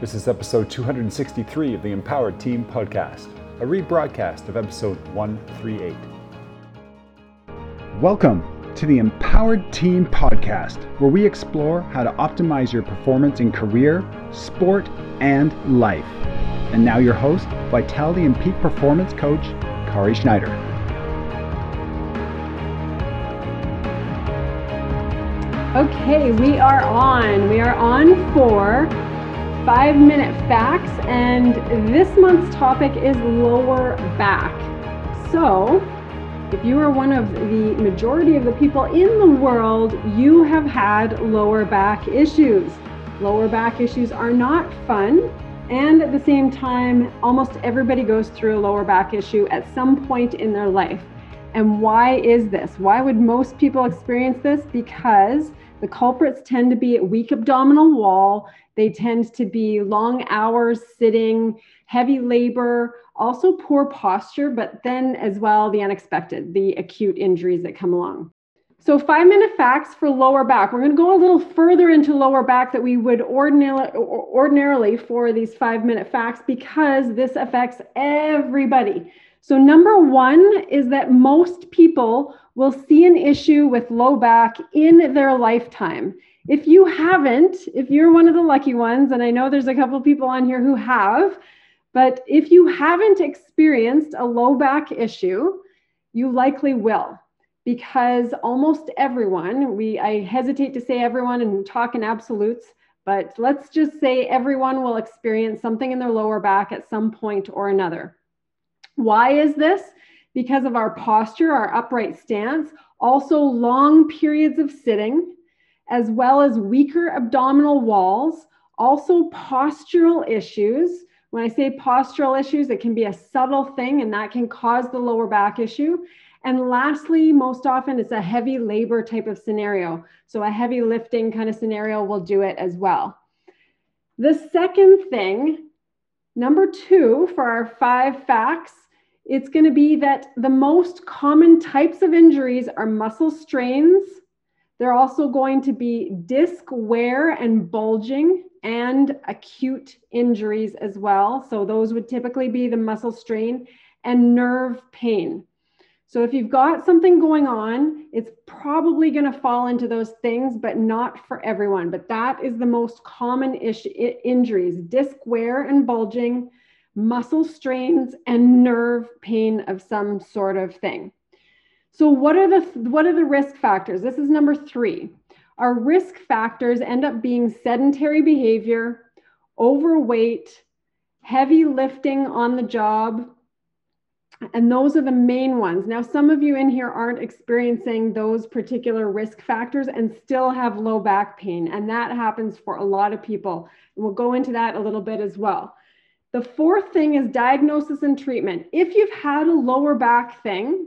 This is episode 263 of the Empowered Team podcast, a rebroadcast of episode 138. Welcome to the Empowered Team podcast, where we explore how to optimize your performance in career, sport, and life. And now, your host, Vitality and Peak Performance Coach, Kari Schneider. Okay, we are on. We are on for five minute facts, and this month's topic is lower back. So, if you are one of the majority of the people in the world, you have had lower back issues. Lower back issues are not fun, and at the same time, almost everybody goes through a lower back issue at some point in their life. And why is this? Why would most people experience this? Because the culprits tend to be a weak abdominal wall. They tend to be long hours sitting, heavy labor, also poor posture, but then as well the unexpected, the acute injuries that come along. So, five minute facts for lower back. We're going to go a little further into lower back that we would ordinarily, ordinarily for these five minute facts because this affects everybody. So, number one is that most people will see an issue with low back in their lifetime. If you haven't, if you're one of the lucky ones, and I know there's a couple people on here who have, but if you haven't experienced a low back issue, you likely will because almost everyone, we I hesitate to say everyone and talk in absolutes, but let's just say everyone will experience something in their lower back at some point or another. Why is this? Because of our posture, our upright stance, also long periods of sitting, as well as weaker abdominal walls, also postural issues. When I say postural issues, it can be a subtle thing and that can cause the lower back issue. And lastly, most often it's a heavy labor type of scenario. So a heavy lifting kind of scenario will do it as well. The second thing, number two for our five facts, it's going to be that the most common types of injuries are muscle strains. They're also going to be disc wear and bulging and acute injuries as well. So, those would typically be the muscle strain and nerve pain. So, if you've got something going on, it's probably going to fall into those things, but not for everyone. But that is the most common issue, injuries disc wear and bulging, muscle strains, and nerve pain of some sort of thing. So what are the what are the risk factors? This is number 3. Our risk factors end up being sedentary behavior, overweight, heavy lifting on the job, and those are the main ones. Now, some of you in here aren't experiencing those particular risk factors and still have low back pain. And that happens for a lot of people. And we'll go into that a little bit as well. The fourth thing is diagnosis and treatment. If you've had a lower back thing,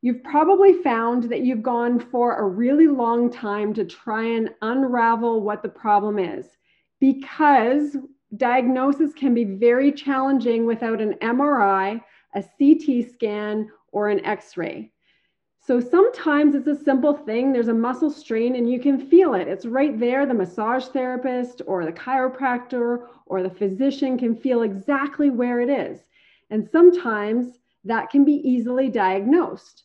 you've probably found that you've gone for a really long time to try and unravel what the problem is because diagnosis can be very challenging without an MRI, a CT scan, or an x ray. So sometimes it's a simple thing. There's a muscle strain and you can feel it. It's right there. The massage therapist or the chiropractor or the physician can feel exactly where it is. And sometimes that can be easily diagnosed.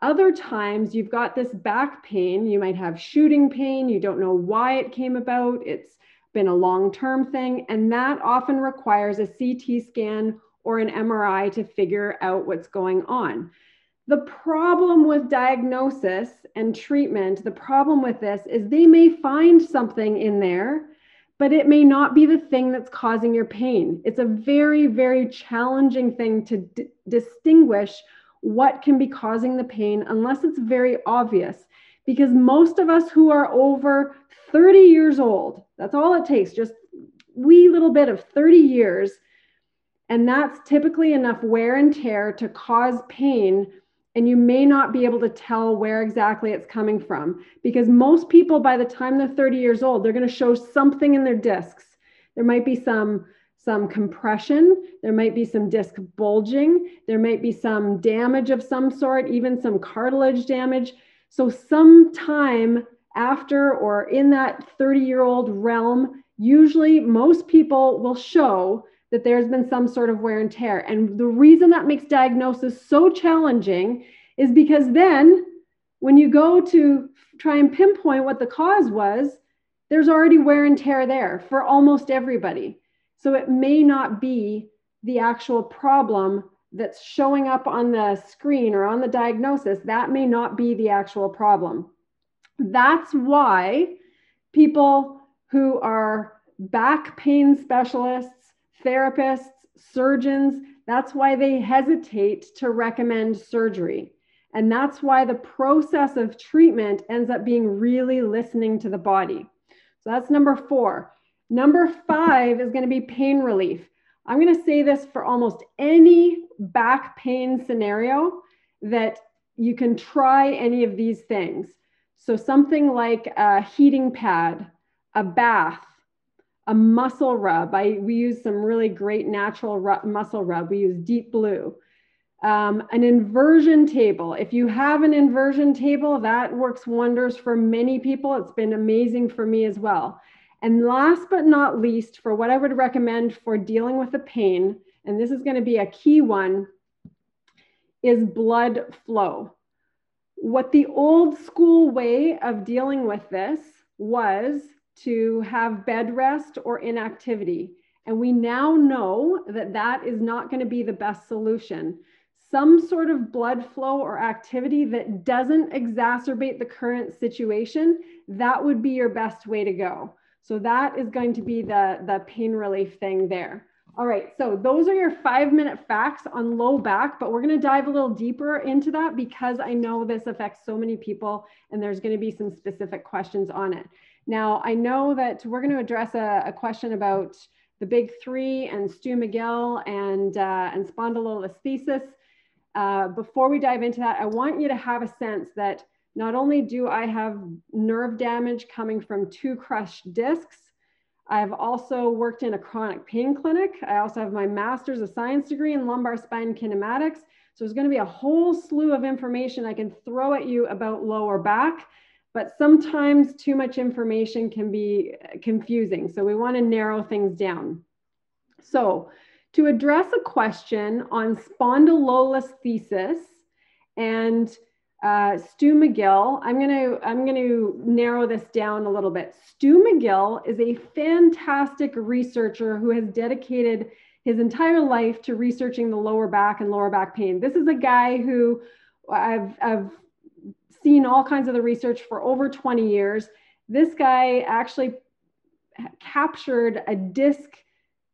Other times you've got this back pain. You might have shooting pain. You don't know why it came about. It's been a long term thing. And that often requires a CT scan or an MRI to figure out what's going on. The problem with diagnosis and treatment, the problem with this is they may find something in there, but it may not be the thing that's causing your pain. It's a very, very challenging thing to d- distinguish what can be causing the pain unless it's very obvious. Because most of us who are over 30 years old, that's all it takes, just wee little bit of 30 years. And that's typically enough wear and tear to cause pain and you may not be able to tell where exactly it's coming from because most people by the time they're 30 years old they're going to show something in their discs. There might be some some compression there might be some disc bulging there might be some damage of some sort even some cartilage damage. So sometime after or in that 30 year old realm usually most people will show that there's been some sort of wear and tear. And the reason that makes diagnosis so challenging is because then when you go to try and pinpoint what the cause was, there's already wear and tear there for almost everybody. So it may not be the actual problem that's showing up on the screen or on the diagnosis. That may not be the actual problem. That's why people who are back pain specialists, therapists, surgeons, that's why they hesitate to recommend surgery. And that's why the process of treatment ends up being really listening to the body. So that's number four. Number five is going to be pain relief. I'm going to say this for almost any back pain scenario that you can try any of these things. So, something like a heating pad, a bath, a muscle rub. I, we use some really great natural muscle rub. We use Deep Blue. Um, an inversion table. If you have an inversion table, that works wonders for many people. It's been amazing for me as well. And last but not least, for what I would recommend for dealing with the pain, and this is going to be a key one, is blood flow. What the old school way of dealing with this was to have bed rest or inactivity. And we now know that that is not going to be the best solution. Some sort of blood flow or activity that doesn't exacerbate the current situation, that would be your best way to go. So that is going to be the, the pain relief thing there. All right, so those are your five minute facts on low back, but we're gonna dive a little deeper into that because I know this affects so many people and there's gonna be some specific questions on it. Now, I know that we're gonna address a, a question about the big three and Stu McGill and, uh, and spondylolisthesis. Uh, before we dive into that, I want you to have a sense that not only do I have nerve damage coming from two crushed discs, I've also worked in a chronic pain clinic. I also have my master's of science degree in lumbar spine kinematics. So there's going to be a whole slew of information I can throw at you about lower back, but sometimes too much information can be confusing. So we want to narrow things down. So to address a question on spondylolisthesis and uh, Stu McGill. I'm gonna I'm gonna narrow this down a little bit. Stu McGill is a fantastic researcher who has dedicated his entire life to researching the lower back and lower back pain. This is a guy who I've I've seen all kinds of the research for over 20 years. This guy actually captured a disc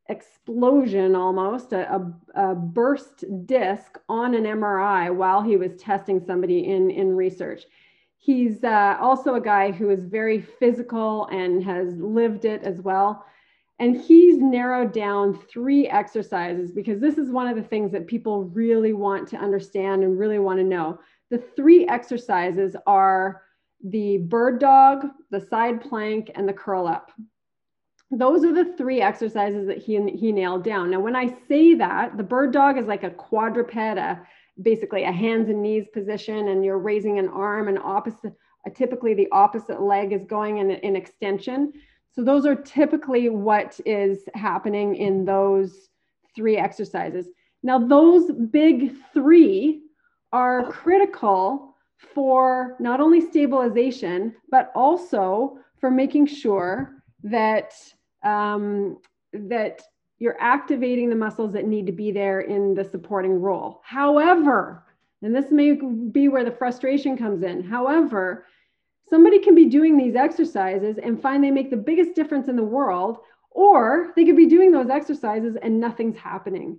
explosion almost, a, a, a, burst disc on an MRI while he was testing somebody in, in research. He's uh, also a guy who is very physical and has lived it as well. And he's narrowed down three exercises because this is one of the things that people really want to understand and really want to know. The three exercises are the bird dog, the side plank, and the curl up those are the three exercises that he he nailed down. Now, when I say that, the bird dog is like a quadruped, a, basically a hands and knees position, and you're raising an arm and opposite. Uh, typically, the opposite leg is going in, in extension. So those are typically what is happening in those three exercises. Now, those big three are critical for not only stabilization, but also for making sure that um, that you're activating the muscles that need to be there in the supporting role. However, and this may be where the frustration comes in. However, somebody can be doing these exercises and find they make the biggest difference in the world, or they could be doing those exercises and nothing's happening.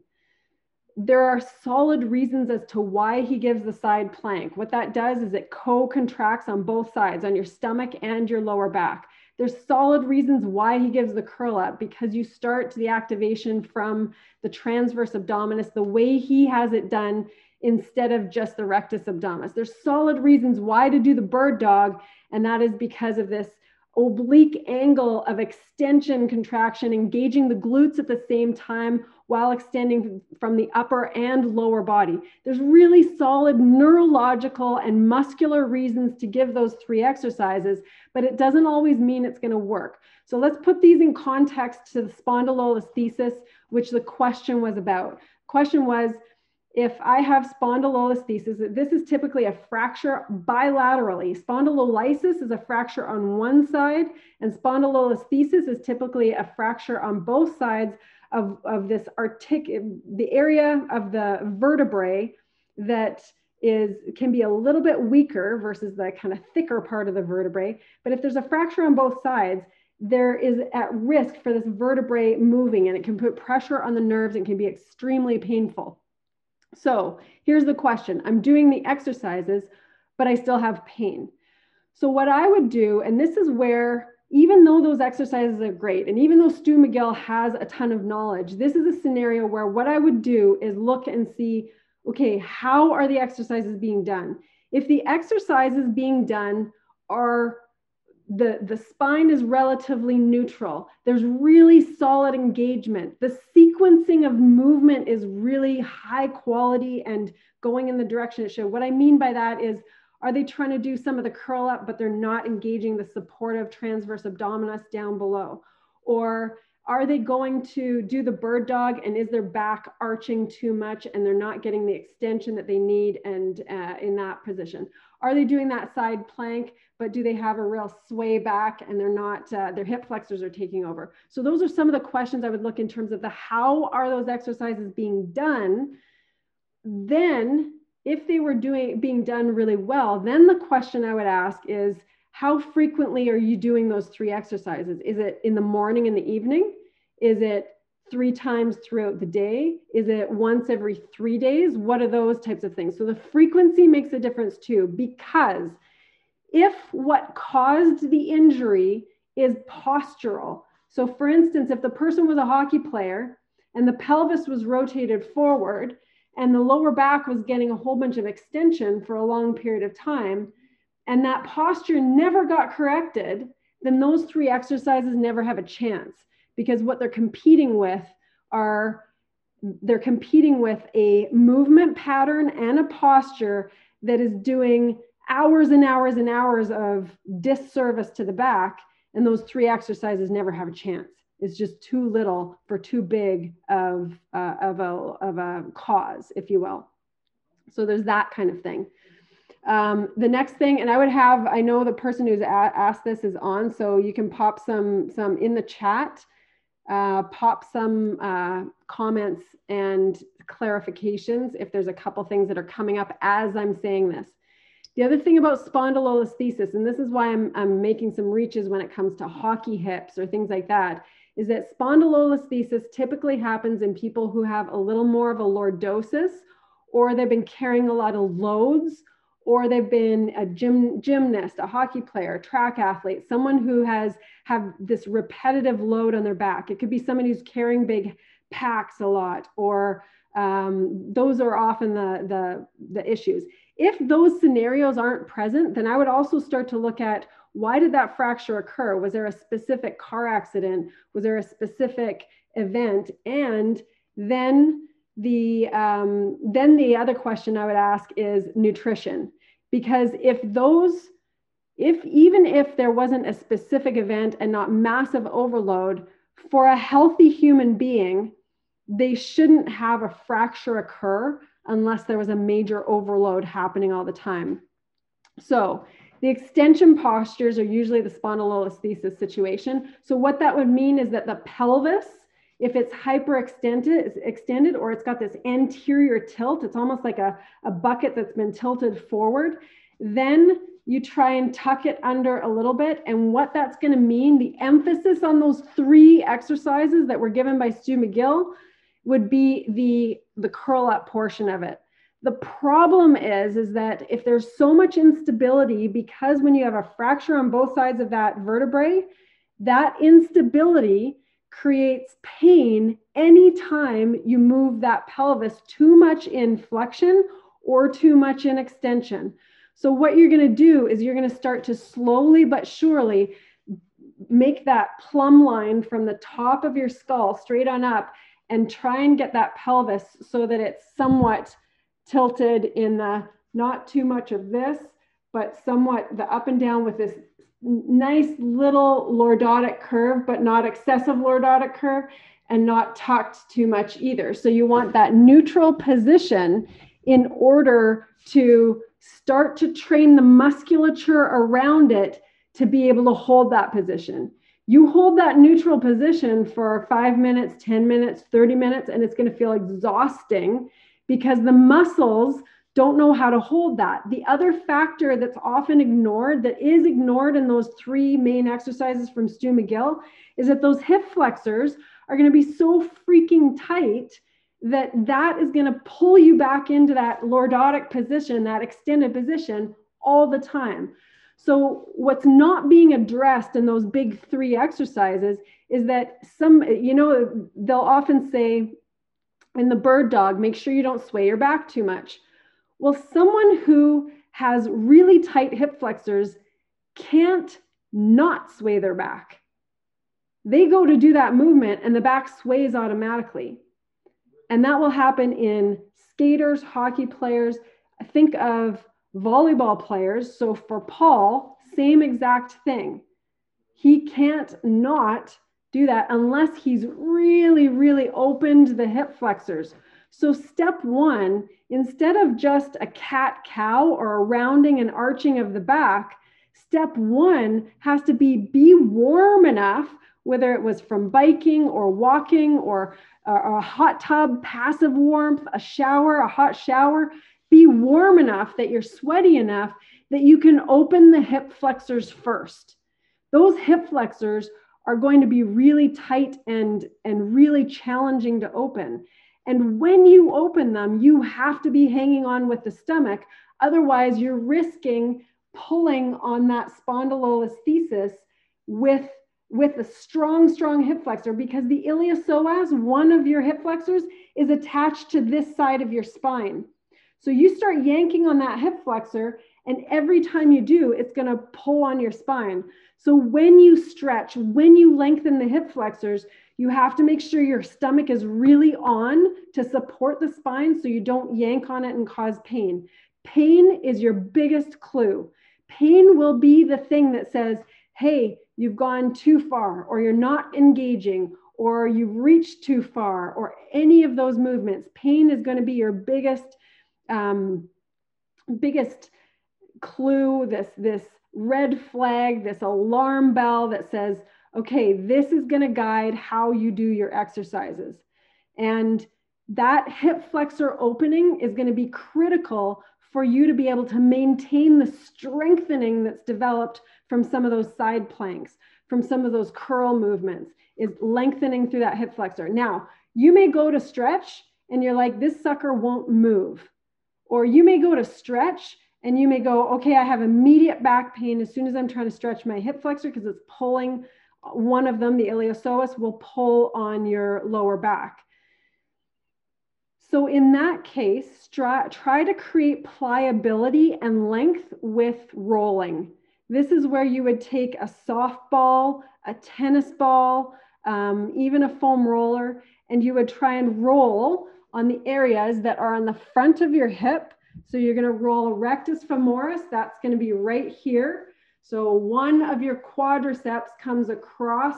There are solid reasons as to why he gives the side plank. What that does is it co contracts on both sides, on your stomach and your lower back. There's solid reasons why he gives the curl up because you start the activation from the transverse abdominis the way he has it done instead of just the rectus abdominis. There's solid reasons why to do the bird dog, and that is because of this oblique angle of extension contraction, engaging the glutes at the same time while extending from the upper and lower body. There's really solid neurological and muscular reasons to give those three exercises, but it doesn't always mean it's going to work. So let's put these in context to the spondylolisthesis, which the question was about. Question was, if I have spondylolisthesis, this is typically a fracture bilaterally. Spondylolysis is a fracture on one side, and spondylolisthesis is typically a fracture on both sides of, of this artic, the area of the vertebrae that is can be a little bit weaker versus the kind of thicker part of the vertebrae. But if there's a fracture on both sides, there is at risk for this vertebrae moving and it can put pressure on the nerves and can be extremely painful. So here's the question I'm doing the exercises, but I still have pain. So, what I would do, and this is where, even though those exercises are great, and even though Stu McGill has a ton of knowledge, this is a scenario where what I would do is look and see okay, how are the exercises being done? If the exercises being done are the, the spine is relatively neutral. There's really solid engagement. The sequencing of movement is really high quality and going in the direction it should. What I mean by that is, are they trying to do some of the curl up, but they're not engaging the supportive transverse abdominis down below? Or are they going to do the bird dog and is their back arching too much and they're not getting the extension that they need and uh, in that position are they doing that side plank but do they have a real sway back and they're not uh, their hip flexors are taking over so those are some of the questions i would look in terms of the how are those exercises being done then if they were doing being done really well then the question i would ask is how frequently are you doing those three exercises? Is it in the morning and the evening? Is it three times throughout the day? Is it once every three days? What are those types of things? So the frequency makes a difference too, because if what caused the injury is postural, so for instance, if the person was a hockey player and the pelvis was rotated forward and the lower back was getting a whole bunch of extension for a long period of time, and that posture never got corrected, then those three exercises never have a chance because what they're competing with are they're competing with a movement pattern and a posture that is doing hours and hours and hours of disservice to the back and those three exercises never have a chance. It's just too little for too big of, uh, of, a, of a cause if you will. So there's that kind of thing. Um, the next thing, and I would have, I know the person who's a- asked this is on, so you can pop some some in the chat, uh, pop some uh, comments and clarifications if there's a couple things that are coming up as I'm saying this. The other thing about spondylolisthesis, and this is why I'm, I'm making some reaches when it comes to hockey hips or things like that, is that spondylolisthesis typically happens in people who have a little more of a lordosis or they've been carrying a lot of loads or they've been a gym, gymnast, a hockey player, track athlete, someone who has have this repetitive load on their back. It could be somebody who's carrying big packs a lot, or um, those are often the, the, the issues. If those scenarios aren't present, then I would also start to look at why did that fracture occur? Was there a specific car accident? Was there a specific event? And then the um, then the other question I would ask is nutrition, because if those, if even if there wasn't a specific event and not massive overload for a healthy human being, they shouldn't have a fracture occur unless there was a major overload happening all the time. So the extension postures are usually the spondylolisthesis situation. So what that would mean is that the pelvis if it's hyperextended extended or it's got this anterior tilt, it's almost like a, a bucket that's been tilted forward, then you try and tuck it under a little bit. And what that's going to mean, the emphasis on those three exercises that were given by Stu McGill would be the, the curl up portion of it. The problem is, is that if there's so much instability, because when you have a fracture on both sides of that vertebrae, that instability creates pain anytime you move that pelvis too much in flexion or too much in extension. So, what you're going to do is you're going to start to slowly but surely make that plumb line from the top of your skull straight on up and try and get that pelvis so that it's somewhat tilted in the not too much of this, but somewhat the up and down with this nice little lordotic curve, but not excessive lordotic curve and not tucked too much either. So you want that neutral position in order to start to train the musculature around it to be able to hold that position. You hold that neutral position for five minutes, 10 minutes, 30 minutes, and it's going to feel exhausting because the muscles don't know how to hold that. The other factor that's often ignored, that is ignored in those three main exercises from Stu McGill, is that those hip flexors are going to be so freaking tight that that is going to pull you back into that lordotic position, that extended position all the time. So, what's not being addressed in those big three exercises is that some, you know, they'll often say in the bird dog, make sure you don't sway your back too much. Well, someone who has really tight hip flexors can't not sway their back. They go to do that movement and the back sways automatically. And that will happen in skaters, hockey players. Think of volleyball players. So for Paul, same exact thing. He can't not do that unless he's really, really opened the hip flexors. So, step one, instead of just a cat cow or a rounding and arching of the back, step one has to be be warm enough, whether it was from biking or walking or a hot tub, passive warmth, a shower, a hot shower, be warm enough that you're sweaty enough that you can open the hip flexors first. Those hip flexors are going to be really tight and, and really challenging to open. And when you open them, you have to be hanging on with the stomach. Otherwise, you're risking pulling on that spondylolisthesis with, with a strong, strong hip flexor because the iliopsoas, one of your hip flexors, is attached to this side of your spine. So you start yanking on that hip flexor, and every time you do, it's going to pull on your spine. So when you stretch, when you lengthen the hip flexors, you have to make sure your stomach is really on to support the spine so you don't yank on it and cause pain. Pain is your biggest clue. Pain will be the thing that says, hey, you've gone too far, or you're not engaging, or you've reached too far, or any of those movements. Pain is going to be your biggest um, biggest clue, this, this red flag, this alarm bell that says, okay, this is going to guide how you do your exercises. And that hip flexor opening is going to be critical for you to be able to maintain the strengthening that's developed from some of those side planks, from some of those curl movements, is lengthening through that hip flexor. Now, you may go to stretch and you're like, this sucker won't move. Or you may go to stretch and you may go, okay, I have immediate back pain as soon as I'm trying to stretch my hip flexor because it's pulling one of them, the iliopsoas, will pull on your lower back. So in that case, try, to create pliability and length with rolling. This is where you would take a softball, a tennis ball, um, even a foam roller, and you would try and roll on the areas that are on the front of your hip. So you're going to roll rectus femoris. That's going to be right here. So one of your quadriceps comes across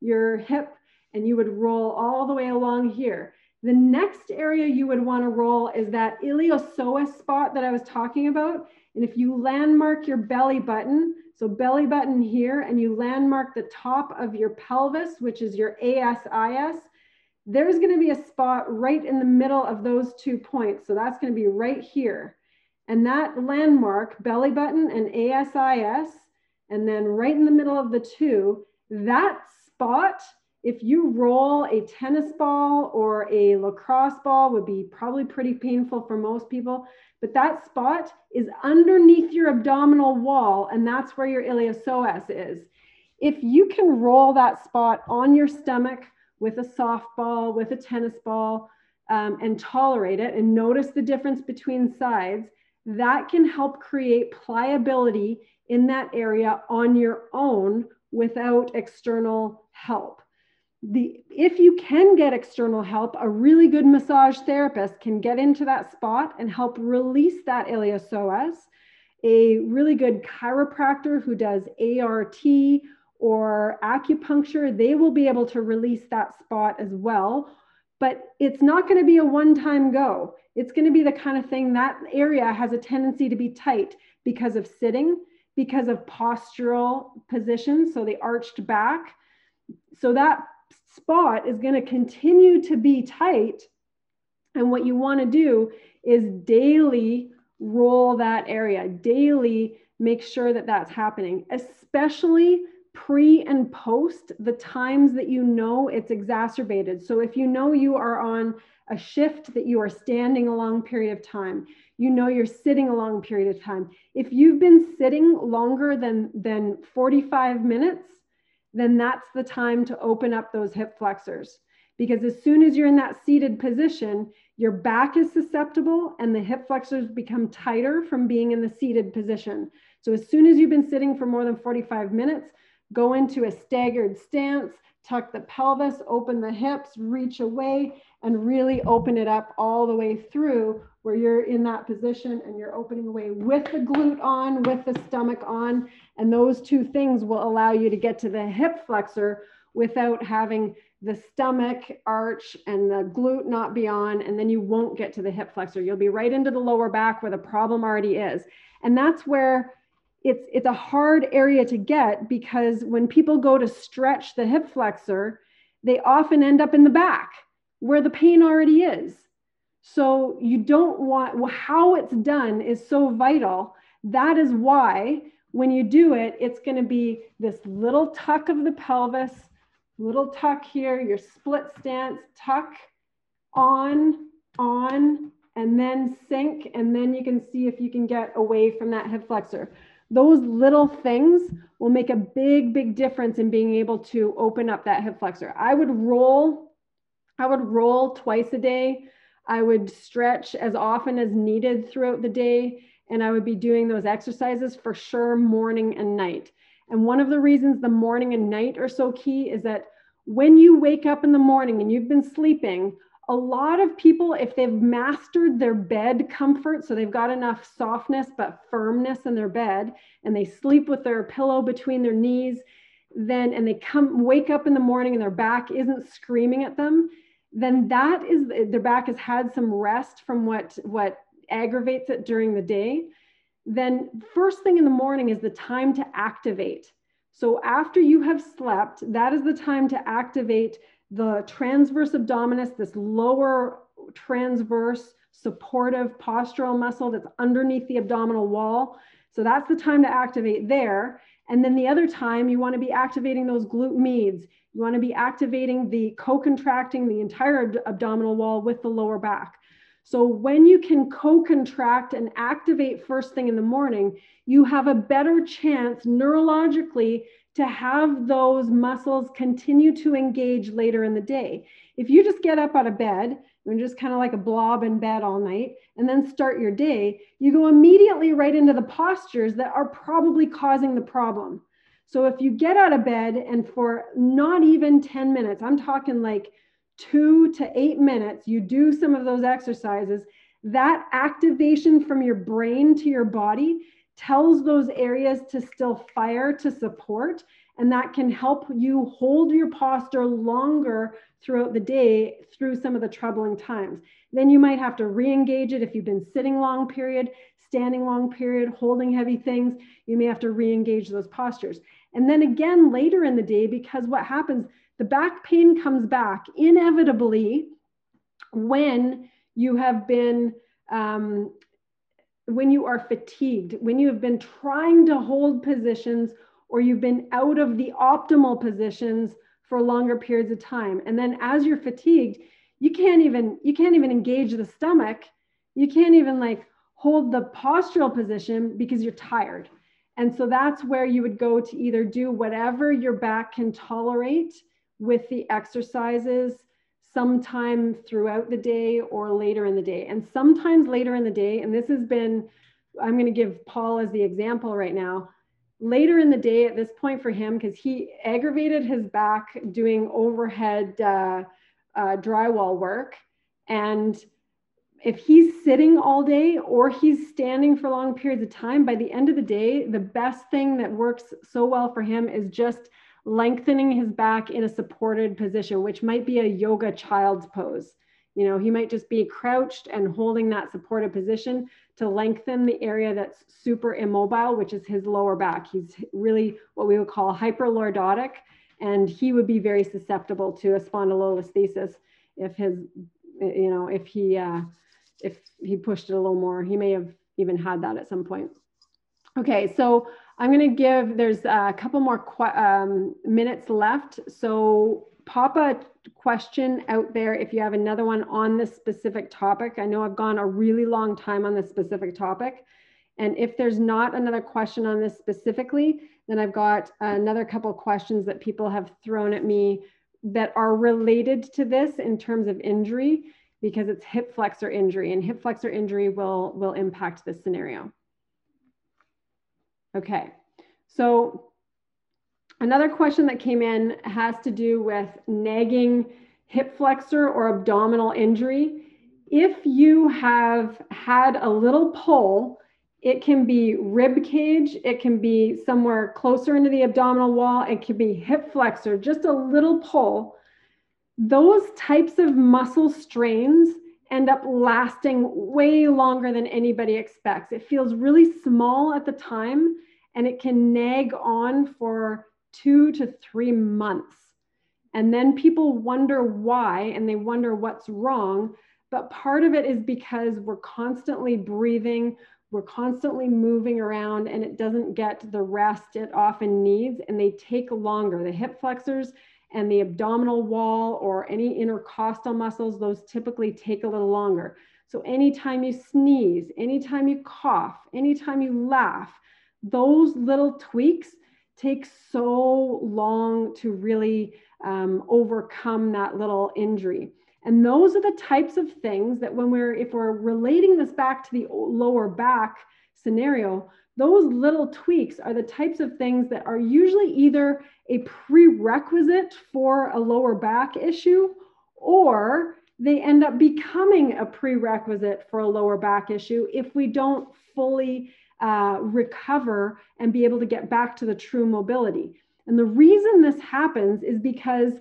your hip and you would roll all the way along here. The next area you would want to roll is that iliopsoas spot that I was talking about. And if you landmark your belly button, so belly button here, and you landmark the top of your pelvis, which is your ASIS, there's going to be a spot right in the middle of those two points. So that's going to be right here. And that landmark, belly button and ASIS, and then right in the middle of the two, that spot, if you roll a tennis ball or a lacrosse ball, would be probably pretty painful for most people. But that spot is underneath your abdominal wall, and that's where your iliopsoas is. If you can roll that spot on your stomach with a softball, with a tennis ball, um, and tolerate it and notice the difference between sides, that can help create pliability in that area on your own without external help. The, if you can get external help, a really good massage therapist can get into that spot and help release that iliopsoas. A really good chiropractor who does ART or acupuncture, they will be able to release that spot as well. But it's not going to be a one time go. It's going to be the kind of thing that area has a tendency to be tight because of sitting, because of postural positions, so the arched back. So that spot is going to continue to be tight. And what you want to do is daily roll that area, daily make sure that that's happening, especially pre and post the times that you know it's exacerbated. So if you know you are on a shift that you are standing a long period of time, you know you're sitting a long period of time. If you've been sitting longer than than 45 minutes, then that's the time to open up those hip flexors. Because as soon as you're in that seated position, your back is susceptible and the hip flexors become tighter from being in the seated position. So as soon as you've been sitting for more than 45 minutes, go into a staggered stance, tuck the pelvis, open the hips, reach away, and really open it up all the way through where you're in that position and you're opening away with the glute on, with the stomach on. And those two things will allow you to get to the hip flexor without having the stomach arch and the glute not be on. And then you won't get to the hip flexor. You'll be right into the lower back where the problem already is. And that's where it's it's a hard area to get because when people go to stretch the hip flexor, they often end up in the back where the pain already is. So you don't want how it's done is so vital. That is why when you do it, it's going to be this little tuck of the pelvis, little tuck here, your split stance, tuck on, on, and then sink. And then you can see if you can get away from that hip flexor those little things will make a big, big difference in being able to open up that hip flexor. I would roll, I would roll twice a day. I would stretch as often as needed throughout the day. And I would be doing those exercises for sure morning and night. And one of the reasons the morning and night are so key is that when you wake up in the morning and you've been sleeping, a lot of people, if they've mastered their bed comfort, so they've got enough softness but firmness in their bed, and they sleep with their pillow between their knees, then and they come wake up in the morning and their back isn't screaming at them, then that is their back has had some rest from what what aggravates it during the day. Then first thing in the morning is the time to activate. So after you have slept, that is the time to activate the transverse abdominis, this lower transverse supportive postural muscle that's underneath the abdominal wall. So that's the time to activate there. And then the other time you want to be activating those glute medius. You want to be activating the co-contracting the entire abdominal wall with the lower back. So when you can co-contract and activate first thing in the morning, you have a better chance neurologically to have those muscles continue to engage later in the day. If you just get up out of bed and just kind of like a blob in bed all night and then start your day, you go immediately right into the postures that are probably causing the problem. So if you get out of bed and for not even 10 minutes, I'm talking like two to eight minutes, you do some of those exercises, that activation from your brain to your body tells those areas to still fire to support. And that can help you hold your posture longer throughout the day through some of the troubling times. Then you might have to re engage it if you've been sitting long period, standing long period, holding heavy things. You may have to re engage those postures. And then again later in the day, because what happens, the back pain comes back inevitably when you have been um, when you are fatigued, when you have been trying to hold positions or you've been out of the optimal positions for longer periods of time. And then as you're fatigued, you can't even you can't even engage the stomach. You can't even like hold the postural position because you're tired. And so that's where you would go to either do whatever your back can tolerate with the exercises sometime throughout the day or later in the day. And sometimes later in the day, and this has been, I'm going to give Paul as the example right now. later in the day at this point for him, because he aggravated his back doing overhead uh, uh, drywall work. And if he's sitting all day or he's standing for long periods of time, by the end of the day, the best thing that works so well for him is just lengthening his back in a supported position, which might be a yoga child's pose. You know, he might just be crouched and holding that supported position to lengthen the area that's super immobile, which is his lower back. He's really what we would call hyperlordotic, and he would be very susceptible to a spondylolisthesis if his, you know, if he uh, if he pushed it a little more. He may have even had that at some point. Okay, so I'm going to give, there's a couple more um, minutes left. So pop a question out there if you have another one on this specific topic. I know I've gone a really long time on this specific topic. And if there's not another question on this specifically, then I've got another couple questions that people have thrown at me that are related to this in terms of injury because it's hip flexor injury and hip flexor injury will, will impact this scenario. Okay, so another question that came in has to do with nagging hip flexor or abdominal injury. If you have had a little pull, it can be rib cage, it can be somewhere closer into the abdominal wall, it can be hip flexor, just a little pull. Those types of muscle strains end up lasting way longer than anybody expects. It feels really small at the time and it can nag on for two to three months. And then people wonder why and they wonder what's wrong. But part of it is because we're constantly breathing, we're constantly moving around, and it doesn't get the rest it often needs, and they take longer. The hip flexors and the abdominal wall or any intercostal muscles, those typically take a little longer. So anytime you sneeze, anytime you cough, anytime you laugh, those little tweaks take so long to really um, overcome that little injury. And those are the types of things that when we're, if we're relating this back to the lower back scenario, those little tweaks are the types of things that are usually either a prerequisite for a lower back issue or they end up becoming a prerequisite for a lower back issue if we don't fully uh, recover and be able to get back to the true mobility. And the reason this happens is because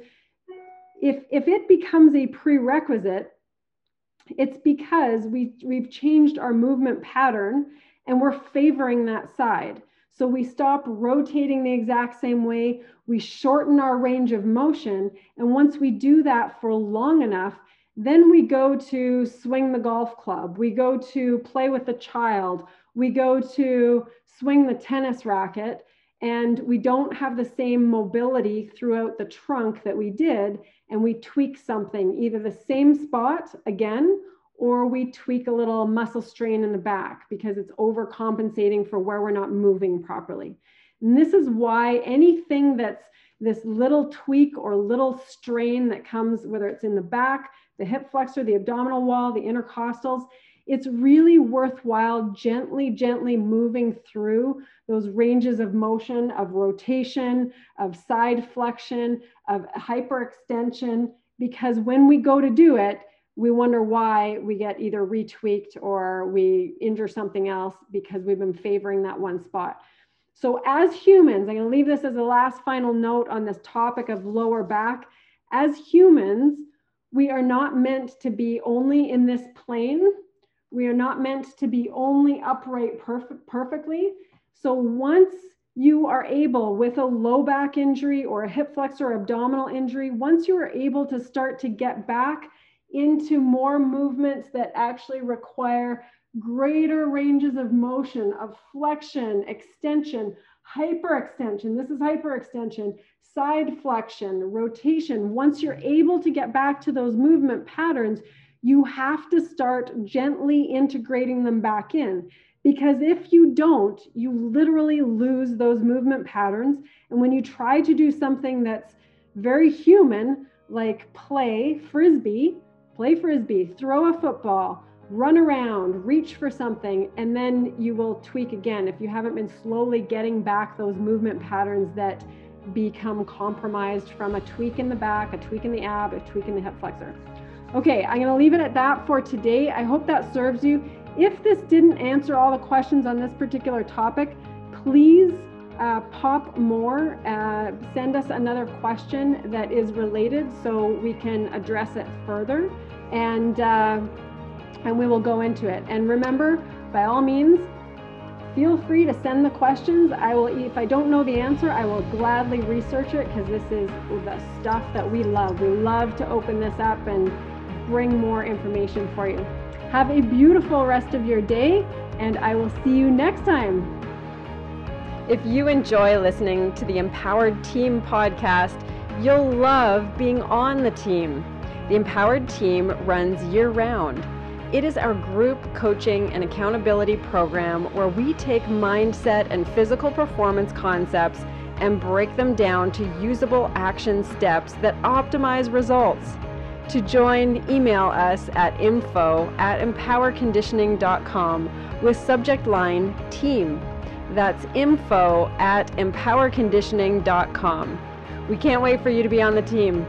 if, if it becomes a prerequisite, it's because we, we've changed our movement pattern and we're favoring that side. So we stop rotating the exact same way, we shorten our range of motion. And once we do that for long enough, then we go to swing the golf club, we go to play with the child, we go to swing the tennis racket and we don't have the same mobility throughout the trunk that we did and we tweak something either the same spot again or we tweak a little muscle strain in the back because it's overcompensating for where we're not moving properly. And this is why anything that's this little tweak or little strain that comes whether it's in the back the hip flexor the abdominal wall the intercostals it's really worthwhile gently, gently moving through those ranges of motion, of rotation, of side flexion, of hyperextension, because when we go to do it, we wonder why we get either retweaked or we injure something else because we've been favoring that one spot. So, as humans, I'm going to leave this as a last final note on this topic of lower back. As humans, we are not meant to be only in this plane we are not meant to be only upright perf- perfectly. So once you are able with a low back injury or a hip flexor abdominal injury, once you are able to start to get back into more movements that actually require greater ranges of motion, of flexion, extension, hyperextension. This is hyperextension, side flexion, rotation. Once you're able to get back to those movement patterns, you have to start gently integrating them back in. Because if you don't, you literally lose those movement patterns. And when you try to do something that's very human, like play frisbee, play frisbee, throw a football, run around, reach for something, and then you will tweak again if you haven't been slowly getting back those movement patterns that become compromised from a tweak in the back, a tweak in the ab, a tweak in the hip flexor. Okay, I'm going to leave it at that for today. I hope that serves you. If this didn't answer all the questions on this particular topic, please uh, pop more, uh, send us another question that is related so we can address it further. And uh, and we will go into it. And remember, by all means, feel free to send the questions. I will, if I don't know the answer, I will gladly research it because this is the stuff that we love. We love to open this up and bring more information for you. Have a beautiful rest of your day, and I will see you next time. If you enjoy listening to the Empowered Team podcast, you'll love being on the team. The Empowered Team runs year round it is our group coaching and accountability program where we take mindset and physical performance concepts and break them down to usable action steps that optimize results. To join, email us at info at empowerconditioning.com with subject line team. That's info at empowerconditioning.com. We can't wait for you to be on the team.